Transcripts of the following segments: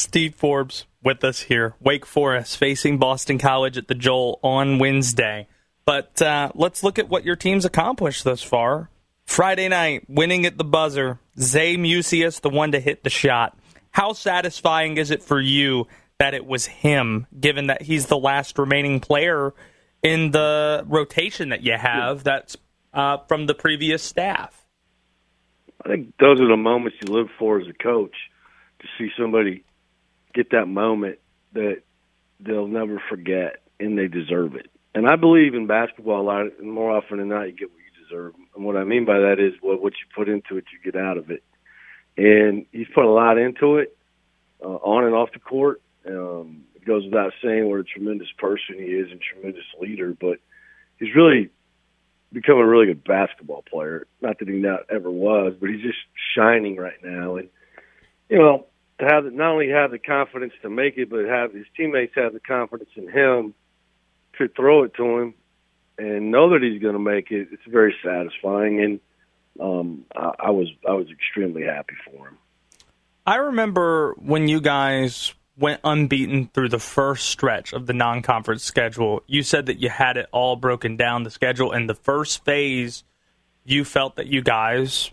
Steve Forbes with us here. Wake Forest facing Boston College at the Joel on Wednesday. But uh, let's look at what your team's accomplished thus far. Friday night, winning at the buzzer. Zay Mucius, the one to hit the shot. How satisfying is it for you that it was him, given that he's the last remaining player in the rotation that you have that's uh, from the previous staff? I think those are the moments you live for as a coach to see somebody get that moment that they'll never forget and they deserve it. And I believe in basketball a lot more often than not you get what you deserve. And what I mean by that is what what you put into it you get out of it. And he's put a lot into it, uh, on and off the court. Um, it goes without saying what a tremendous person he is and tremendous leader, but he's really become a really good basketball player. Not that he not ever was, but he's just shining right now. And you know, to have not only have the confidence to make it, but have his teammates have the confidence in him to throw it to him and know that he's going to make it. It's very satisfying, and um, I, I was I was extremely happy for him. I remember when you guys went unbeaten through the first stretch of the non-conference schedule. You said that you had it all broken down the schedule, and the first phase, you felt that you guys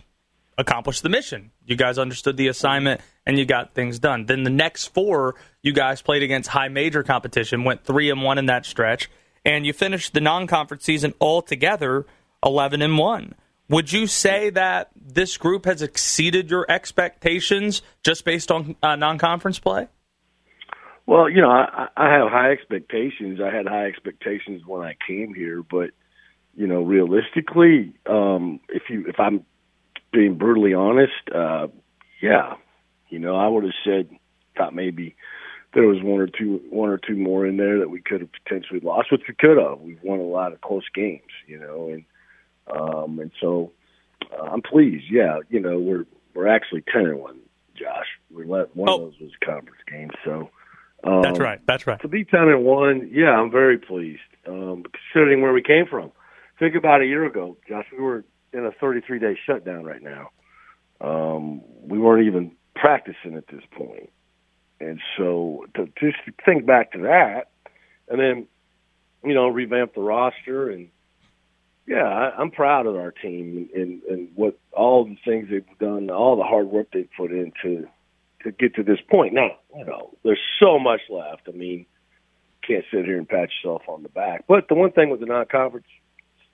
accomplished the mission. You guys understood the assignment and you got things done. Then the next four, you guys played against high major competition, went three and one in that stretch, and you finished the non-conference season altogether eleven and one. Would you say that this group has exceeded your expectations just based on uh, non-conference play? Well, you know, I, I have high expectations. I had high expectations when I came here, but you know, realistically, um, if you if I'm being brutally honest, uh, yeah, you know, I would have said thought maybe there was one or two one or two more in there that we could have potentially lost, which we could have. We've won a lot of close games, you know, and um, and so uh, I'm pleased. Yeah, you know, we're we're actually ten and one, Josh. We let one oh. of those was a conference game, so um, that's right. That's right. To be ten and one, yeah, I'm very pleased. Um, considering where we came from. Think about a year ago, Josh. We were in a 33 day shutdown right now. Um, we weren't even practicing at this point, and so to just think back to that, and then you know revamp the roster and yeah, I, I'm proud of our team and, and what all the things they've done, all the hard work they've put into to get to this point. Now, you know, there's so much left. I mean, can't sit here and pat yourself on the back. But the one thing with the non-conference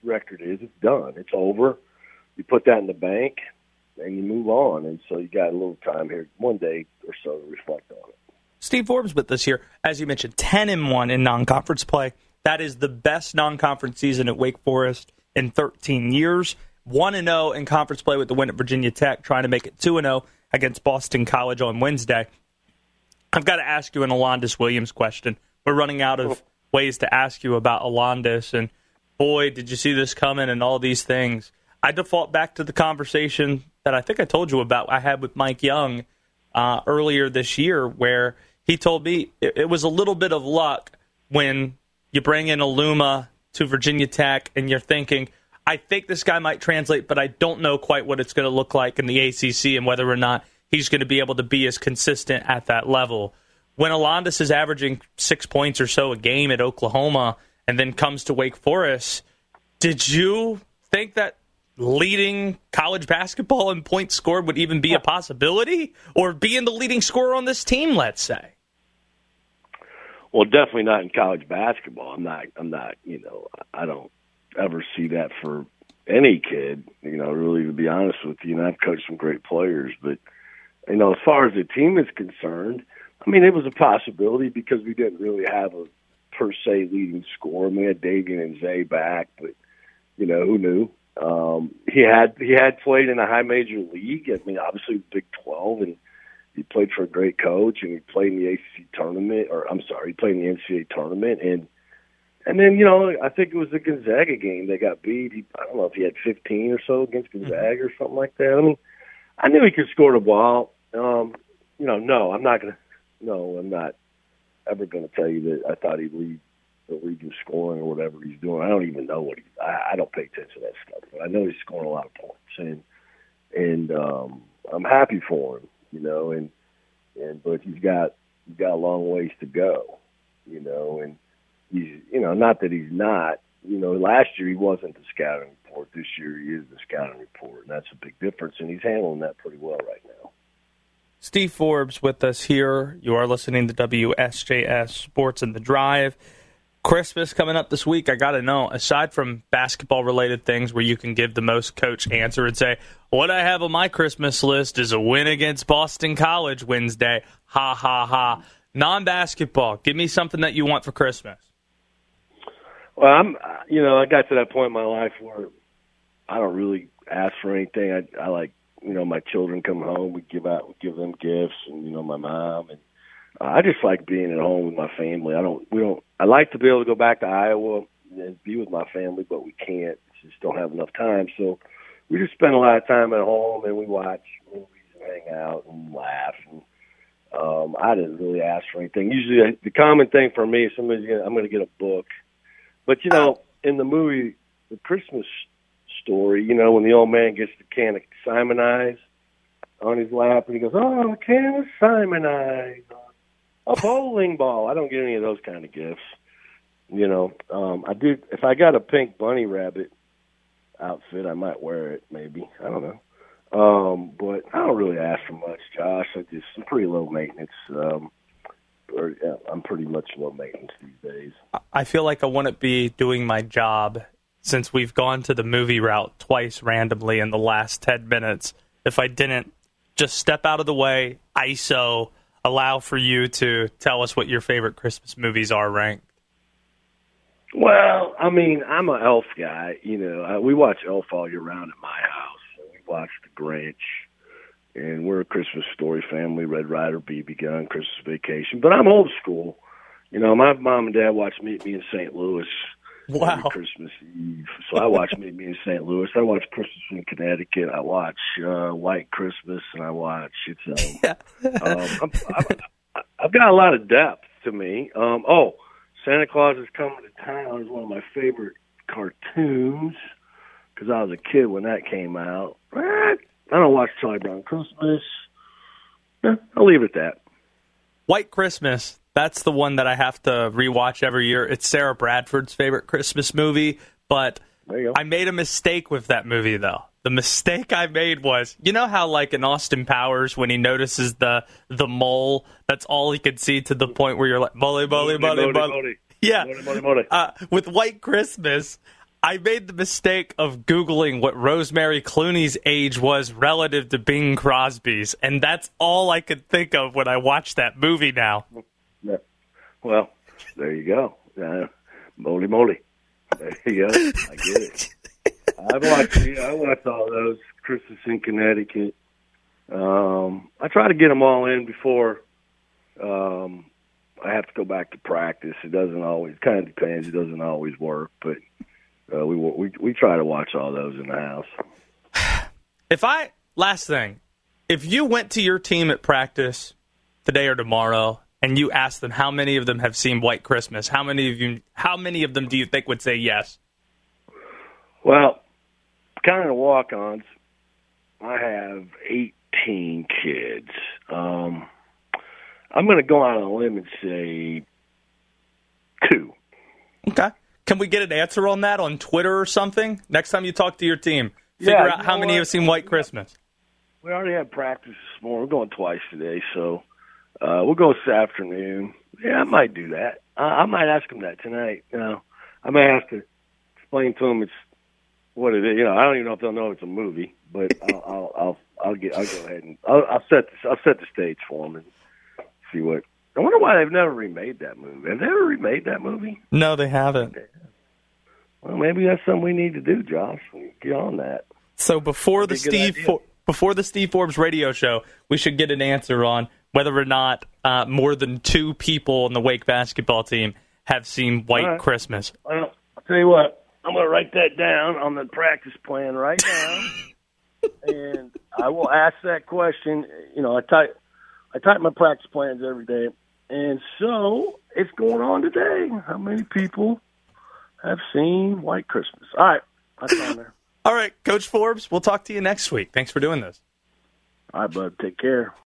record is it's done. It's over. You put that in the bank and you move on. And so you got a little time here, one day or so to reflect on it. Steve Forbes with this year, as you mentioned, 10 and 1 in non-conference play. That is the best non-conference season at Wake Forest in 13 years. 1 and 0 in conference play with the win at Virginia Tech, trying to make it 2 and 0 against Boston College on Wednesday. I've got to ask you an Alondes Williams question. We're running out of ways to ask you about Alondes, and boy, did you see this coming and all these things. I default back to the conversation that I think I told you about I had with Mike Young uh, earlier this year, where he told me it, it was a little bit of luck when you bring in Aluma to Virginia Tech and you're thinking – I think this guy might translate, but I don't know quite what it's going to look like in the ACC and whether or not he's going to be able to be as consistent at that level. When Alondes is averaging six points or so a game at Oklahoma and then comes to Wake Forest, did you think that leading college basketball in points scored would even be a possibility or being the leading scorer on this team, let's say? Well, definitely not in college basketball. I'm not. I'm not. You know, I don't ever see that for any kid. You know, really to be honest with you, and I've coached some great players, but you know, as far as the team is concerned, I mean, it was a possibility because we didn't really have a per se leading scorer. We had Daivien and Zay back, but you know, who knew? Um, he had he had played in a high major league. I mean, obviously Big Twelve, and he played for a great coach, and he played in the ACC tournament, or I'm sorry, he played in the NCAA tournament, and and then, you know, I think it was the Gonzaga game they got beat. He, I don't know if he had 15 or so against mm-hmm. Gonzaga or something like that. I mean, I knew he could score the ball. Um, you know, no, I'm not to, no, I'm not ever to tell you that I thought he'd lead in scoring or whatever he's doing. I don't even know what he, I, I don't pay attention to that stuff, but I know he's scoring a lot of points. And, and, um, I'm happy for him, you know, and, and, but he's got, he's got a long ways to go, you know, and he's, you know, not that he's not, you know, last year he wasn't the scouting report. This year he is the scouting report, and that's a big difference, and he's handling that pretty well right now. Steve Forbes with us here. You are listening to WSJS Sports and the Drive. Christmas coming up this week. I got to know, aside from basketball related things where you can give the most coach answer and say, What I have on my Christmas list is a win against Boston College Wednesday. Ha, ha, ha. Non basketball, give me something that you want for Christmas. Well, I'm, you know, I got to that point in my life where I don't really ask for anything. I, I like, you know, my children come home, we give out, we give them gifts, and you know, my mom, and I just like being at home with my family. I don't, we don't. I like to be able to go back to Iowa and be with my family, but we can't. Just don't have enough time. So we just spend a lot of time at home, and we watch movies and hang out and laugh. And um, I didn't really ask for anything. Usually, the common thing for me, somebody's gonna, I'm going to get a book but you know, in the movie, the Christmas story, you know, when the old man gets the can of Simoniz on his lap, and he goes, "Oh, can of Simoniz, a bowling ball." I don't get any of those kind of gifts. You know, um, I do. If I got a pink bunny rabbit outfit, I might wear it. Maybe I don't know. Um, but I don't really ask for much, Josh. I just I'm pretty low maintenance. Um, or yeah, I'm pretty much low maintenance these days. I feel like I wouldn't be doing my job since we've gone to the movie route twice randomly in the last 10 minutes if I didn't just step out of the way, ISO, allow for you to tell us what your favorite Christmas movies are ranked. Well, I mean, I'm an Elf guy. You know, I, we watch Elf all year round at my house. We watch The Grinch and we're a Christmas story family, Red Ryder, BB Gun, Christmas Vacation. But I'm old school. You know, my mom and dad watched Meet Me in St. Louis wow. Christmas Eve. So I watch Meet Me in St. Louis. I watch Christmas in Connecticut. I watch uh, White Christmas, and I watch it's. Um, yeah. um, I'm, I'm, I've got a lot of depth to me. Um, oh, Santa Claus is coming to town is one of my favorite cartoons because I was a kid when that came out. I don't watch Charlie Brown Christmas. I'll leave it at that. White Christmas. That's the one that I have to rewatch every year. It's Sarah Bradford's favorite Christmas movie, but I made a mistake with that movie though. The mistake I made was, you know how like in Austin Powers when he notices the the mole, that's all he could see to the point where you're like, bully, bully, bully, bully. Yeah. Uh, with White Christmas, I made the mistake of Googling what Rosemary Clooney's age was relative to Bing Crosby's, and that's all I could think of when I watched that movie now. Yeah. Well, there you go. Uh, moly moly. There you go. I get it. I've watched, I watched all those Christmas in Connecticut. Um, I try to get them all in before um, I have to go back to practice. It doesn't always, kind of depends. It doesn't always work, but uh, we we we try to watch all those in the house. If I last thing, if you went to your team at practice today or tomorrow and you ask them how many of them have seen White Christmas, how many of you how many of them do you think would say yes? Well, kind of walk-ons. I have 18 kids. Um, I'm going to go out on a limb and say two. Okay. Can we get an answer on that on Twitter or something? Next time you talk to your team, figure yeah, out how many what? have seen White Christmas. We already had practice this morning. We're going twice today, so uh, we'll go this afternoon. Yeah, I might do that. Uh, I might ask them that tonight. You know, I might have to explain to them it's what it is. You know, I don't even know if they'll know it's a movie, but I'll, I'll, I'll, I'll get, I'll go ahead and I'll, I'll set, the, I'll set the stage for them and see what. I wonder why they've never remade that movie. Have they ever remade that movie? No, they haven't. Well, maybe that's something we need to do, Josh. Get on that. So before the Steve For- before the Steve Forbes radio show, we should get an answer on whether or not uh, more than two people on the Wake basketball team have seen White right. Christmas. Well, I'll tell you what. I'm going to write that down on the practice plan right now, and I will ask that question. You know, I type I type my practice plans every day, and so it's going on today. How many people have seen White Christmas. All right. That's on there. All right, Coach Forbes, we'll talk to you next week. Thanks for doing this. All right, bud. Take care.